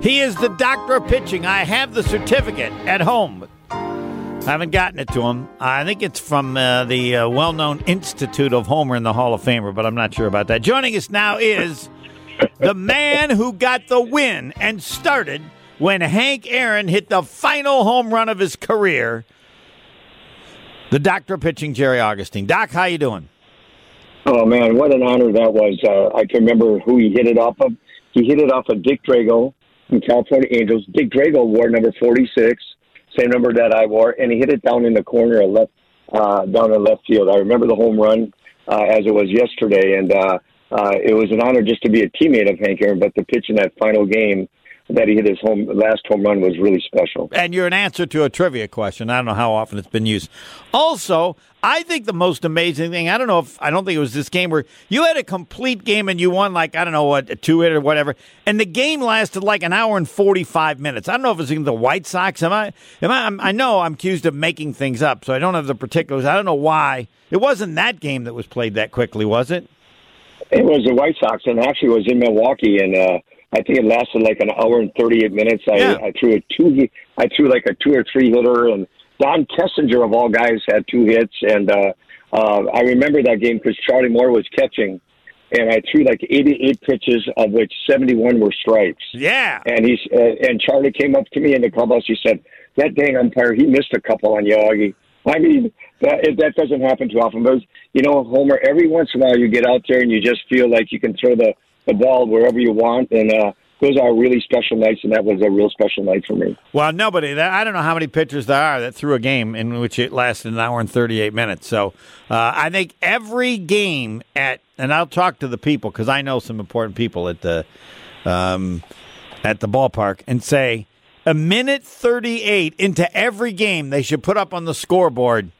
He is the doctor of pitching. I have the certificate at home. I haven't gotten it to him. I think it's from uh, the uh, well known Institute of Homer in the Hall of Famer, but I'm not sure about that. Joining us now is the man who got the win and started when Hank Aaron hit the final home run of his career. The doctor pitching, Jerry Augustine. Doc, how you doing? Oh man, what an honor that was! Uh, I can remember who he hit it off of. He hit it off of Dick Drago from California Angels. Dick Drago wore number forty-six, same number that I wore, and he hit it down in the corner of left, uh, down in left field. I remember the home run uh, as it was yesterday, and uh, uh, it was an honor just to be a teammate of Hank Aaron. But to pitch in that final game that he hit his home last home run was really special. And you're an answer to a trivia question. I don't know how often it's been used. Also, I think the most amazing thing, I don't know if I don't think it was this game where you had a complete game and you won like I don't know what a two hit or whatever, and the game lasted like an hour and forty five minutes. I don't know if it's the White Sox. Am I? Am I? I'm, I know I'm accused of making things up, so I don't have the particulars. I don't know why it wasn't that game that was played that quickly, was it? It was the White Sox, and actually was in Milwaukee, and uh, I think it lasted like an hour and thirty eight minutes. I, Yeah. I threw a two. I threw like a two or three hitter, and Don Kessinger of all guys had two hits. And uh, uh, I remember that game because Charlie Moore was catching, and I threw like eighty eight pitches, of which seventy one were strikes. Yeah. And he's uh, and Charlie came up to me in the clubhouse. He said, "That dang umpire, he missed a couple on you, Augie." I mean, that that doesn't happen too often. But you know, Homer, every once in a while you get out there and you just feel like you can throw the the ball wherever you want, and uh, those are really special nights. And that was a real special night for me. Well, nobody, I don't know how many pitchers there are that threw a game in which it lasted an hour and 38 minutes. So uh, I think every game at, and I'll talk to the people because I know some important people at the um, at the ballpark and say a minute 38 into every game they should put up on the scoreboard.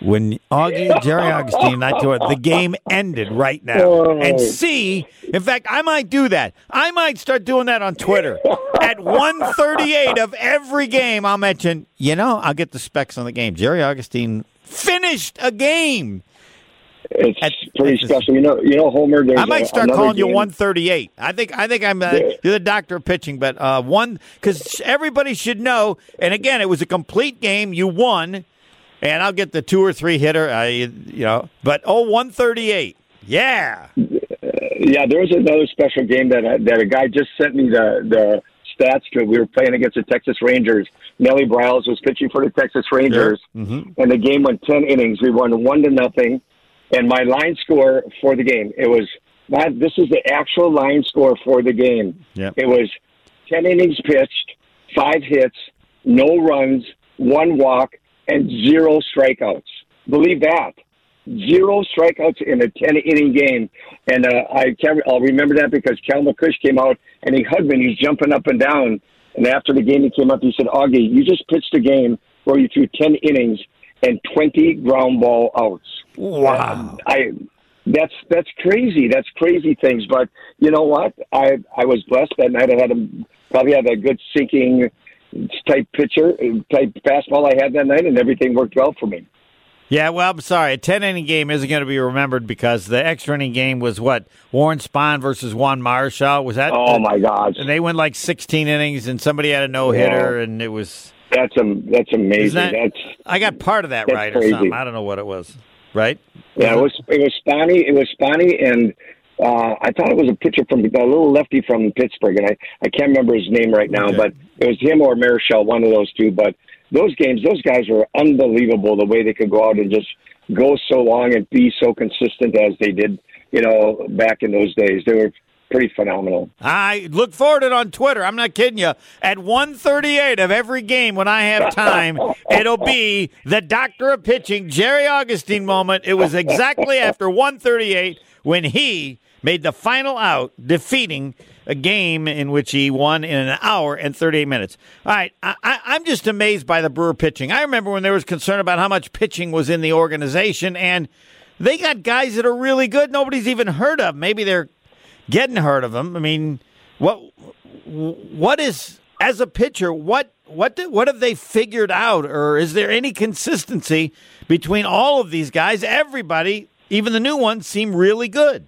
When Augie, Jerry Augustine, and I told the game ended right now. Oh. And see, in fact, I might do that. I might start doing that on Twitter. At 138 of every game, I'll mention, you know, I'll get the specs on the game. Jerry Augustine finished a game. It's At- pretty at- special. You know, you know, Homer. I might start calling you game- 138. I think I think I'm uh, Yeah. you're the doctor of pitching, but uh, one because everybody should know. And again, it was a complete game. You won, and I'll get the two or three hitter. Uh, you, know, but oh, 138. Yeah. Yeah, there was another special game that that a guy just sent me the the stats to. We were playing against the Texas Rangers. Nellie Briles was pitching for the Texas Rangers, Mhm. and the game went ten innings. We won one to nothing, and my line score for the game it was not. This is the actual line score for the game. Yep. It was ten innings pitched, five hits, no runs, one walk, and zero strikeouts. Believe that zero strikeouts in a 10 inning game. And uh, I can't, I'll remember that because Cal McLish came out and he hugged me and he's jumping up and down. And after the game, he came up, he said, Augie, you just pitched a game where you threw 10 innings and 20 ground ball outs. Wow. I, that's, that's crazy. That's crazy things. But you know what? I, I was blessed that night. I had a, probably had a good sinking type pitcher, type fastball I had that night and everything worked well for me. Yeah, well, I'm sorry. A 10 inning game isn't going to be remembered because the extra inning game was what? Warren Spahn versus Juan Marichal? Was that? Oh my God. And they went like 16 innings and somebody had a no hitter and it was. That's a, that's amazing. That- that's I got part of that right or something. I don't know what it was. Right? yeah. It was it was Spani. It was Spani, and uh, I thought it was a pitcher from a little lefty from Pittsburgh, and I I can't remember his name right now, Okay. but it was him or Marichal, one of those two. But those games, those guys were unbelievable. The way they could go out and just go so long and be so consistent as they did, you know, back in those days. They were pretty phenomenal. I look forward to it on Twitter. I'm not kidding you. At 138 of every game when I have time, it'll be the doctor of pitching, Jerry Augustine moment. It was exactly after 138 when he made the final out, defeating a game in which he won in an hour and 38 minutes. All right, I, I'm just amazed by the Brewer pitching. I remember when there was concern about how much pitching was in the organization, and they got guys that are really good. Nobody's even heard of. Maybe they're getting heard of them. I mean, what what is as a pitcher? What what what have they figured out, or is there any consistency between all of these guys? Everybody, even the new ones, seem really good.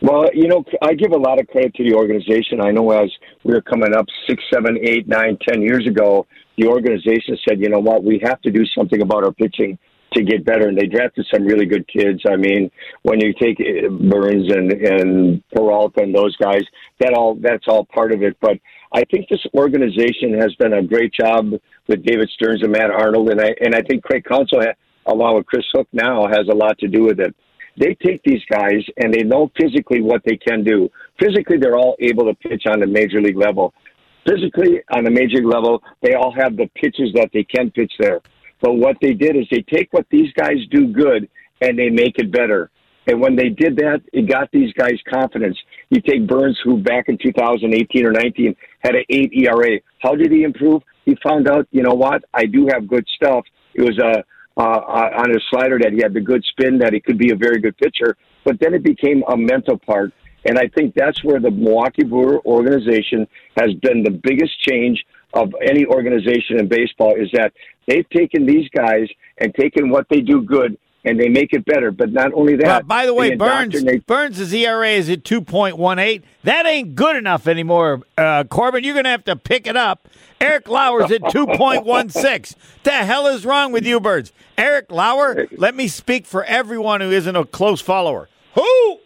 Well, you know, I give a lot of credit to the organization. I know as we were coming up six, seven, eight, nine, ten years ago, the organization said, you know what, we have to do something about our pitching to get better. And they drafted some really good kids. I mean, when you take uh, Burnes and and Peralta and those guys, that all that's all part of it. But I think this organization has done a great job with David Stearns and Matt Arnold, and I and I think Craig Council Counsell, along with Chris Hook, now has a lot to do with it. They take these guys and they know physically what they can do. Physically, they're all able to pitch on the major league level. Physically, on the major league level, they all have the pitches that they can pitch there. But what they did is they take what these guys do good and they make it better. And when they did that, it got these guys confidence. You take Burnes, who back in 2018 or 19 had an 8 ERA. How did he improve? He found out, you know what? I do have good stuff. It was a uh, on his slider that he had the good spin, that he could be a very good pitcher. But then it became a mental part. And I think that's where the Milwaukee Brewer organization has been the biggest change of any organization in baseball is that they've taken these guys and taken what they do good and they make it better. But not only that. Well, by the way, Burnes Burnes' ERA is at two point one eight. That ain't good enough anymore, uh, Corbin. You're going to have to pick it up. Eric Lauer's at two point one six. The hell is wrong with you, Birds? Eric Lauer. Let me speak for everyone who isn't a close follower. Who?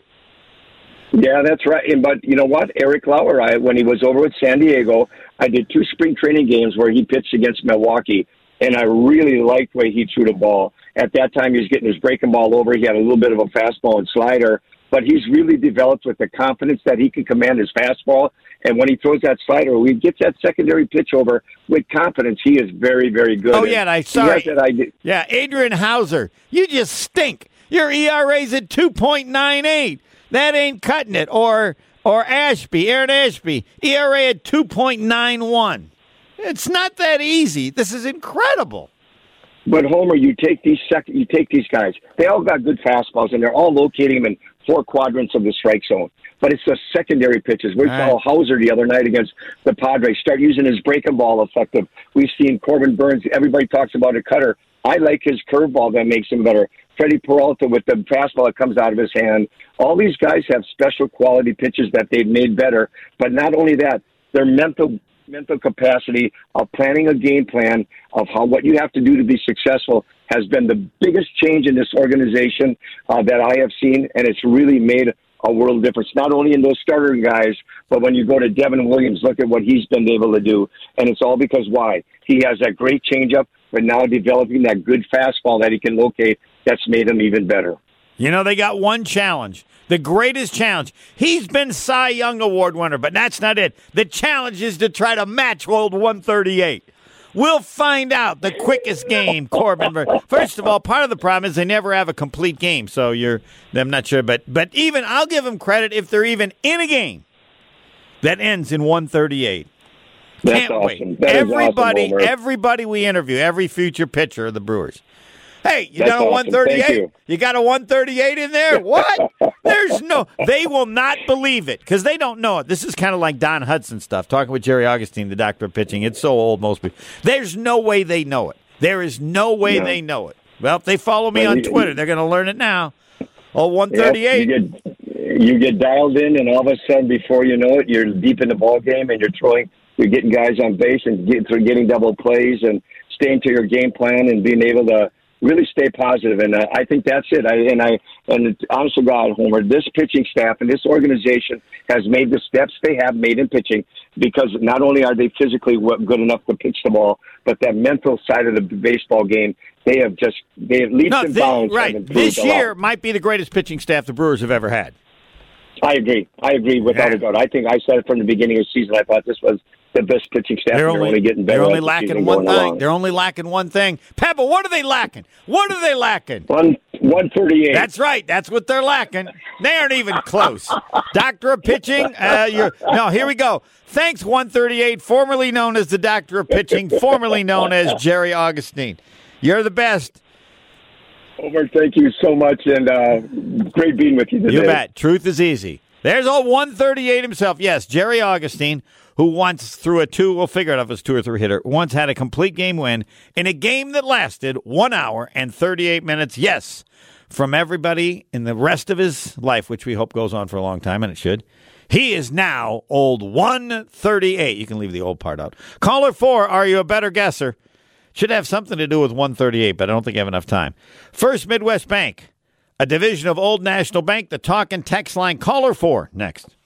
Yeah, that's right. And, but you know what, Eric Lauer, I, when he was over with San Diego, I did two spring training games where he pitched against Milwaukee, and I really liked the way he threw the ball. At that time, he was getting his breaking ball over. He had a little bit of a fastball and slider, but he's really developed with the confidence that he can command his fastball. And when he throws that slider, when he gets that secondary pitch over with confidence, he is very, very good. Oh yeah, and I sorry. That yeah, Adrian Houser, you just stink. Your ERA's at two point nine eight. That ain't cutting it. Or or Ashby, Aaron Ashby, ERA at 2.91. It's not that easy. This is incredible. But Homer, you take these sec- you take these guys. They all got good fastballs, and they're all locating them in four quadrants of the strike zone. But it's the secondary pitches. We saw right. Houser the other night against the Padres start using his breaking ball effective. We've seen Corbin Burnes. Everybody talks about a cutter. I like his curveball that makes him better. Freddie Peralta with the fastball that comes out of his hand. All these guys have special quality pitches that they've made better. But not only that, their mental mental capacity of planning a game plan of how what you have to do to be successful has been the biggest change in this organization uh, that I have seen, and it's really made a world difference. Not only in those starter guys, but when you go to Devin Williams, look at what he's been able to do, and it's all because why he has that great changeup, but now developing that good fastball that he can locate. That's made him even better. You know, they got one challenge, the greatest challenge. He's been Cy Young Award winner, but that's not it. The challenge is to try to match old 138. We'll find out the quickest game, Corbin. First of all, part of the problem is they never have a complete game, so you're. I'm not sure, but but even I'll give them credit if they're even in a game that ends in 138. That's Can't awesome. wait. Everybody, awesome, everybody we interview, every future pitcher of the Brewers. Hey, you That's got a awesome. 138? You. you got a 138 in there? What? There's no, they will not believe it because they don't know it. This is kind of like Don Hudson stuff, talking with Jerry Augustine, the doctor of pitching. It's so old, most people. There's no way they know it. There is no way No. they know it. Well, if they follow me Well, on you- Twitter, they're going to learn it now. Oh, Yeah, 138. you get you get dialed in, and all of a sudden, before you know it, you're deep in the ball game, and you're throwing, you're getting guys on base, and get, through getting double plays, and staying to your game plan, and being able to really stay positive. And uh, I think that's it. I, and I and honest to God, Homer, this pitching staff and this organization has made the steps they have made in pitching because not only are they physically good enough to pitch the ball, but that mental side of the baseball game, they have just they have leaps No, and bounds. right. This year might be the greatest pitching staff the Brewers have ever had. I agree. I agree without Yeah. a doubt. I think I said it from the beginning of the season. I thought this was the best pitching staff. They're only, only getting better. they're only lacking one thing. along. They're only lacking one thing. Pebble, what are they lacking? What are they lacking? One one thirty eight. That's right. That's what they're lacking. They aren't even close. Doctor of pitching. Uh, you're, no, here we go. Thanks, 138, formerly known as the Doctor of Pitching, formerly known as Jerry Augustine. You're the best. Homer, thank you so much, and uh, great being with you today. You bet. Truth is easy. There's old 138 himself. Yes, Jerry Augustine, who once threw a two, we'll figure it out if it's two or three hitter, once had a complete game win in a game that lasted one hour and 38 minutes. Yes, from everybody in the rest of his life, which we hope goes on for a long time, and it should. He is now old 138. You can leave the old part out. Caller four, are you a better guesser? Should have something to do with 138, but I don't think I have enough time. First Midwest Bank, a division of Old National Bank, the talk and text line. Caller for next.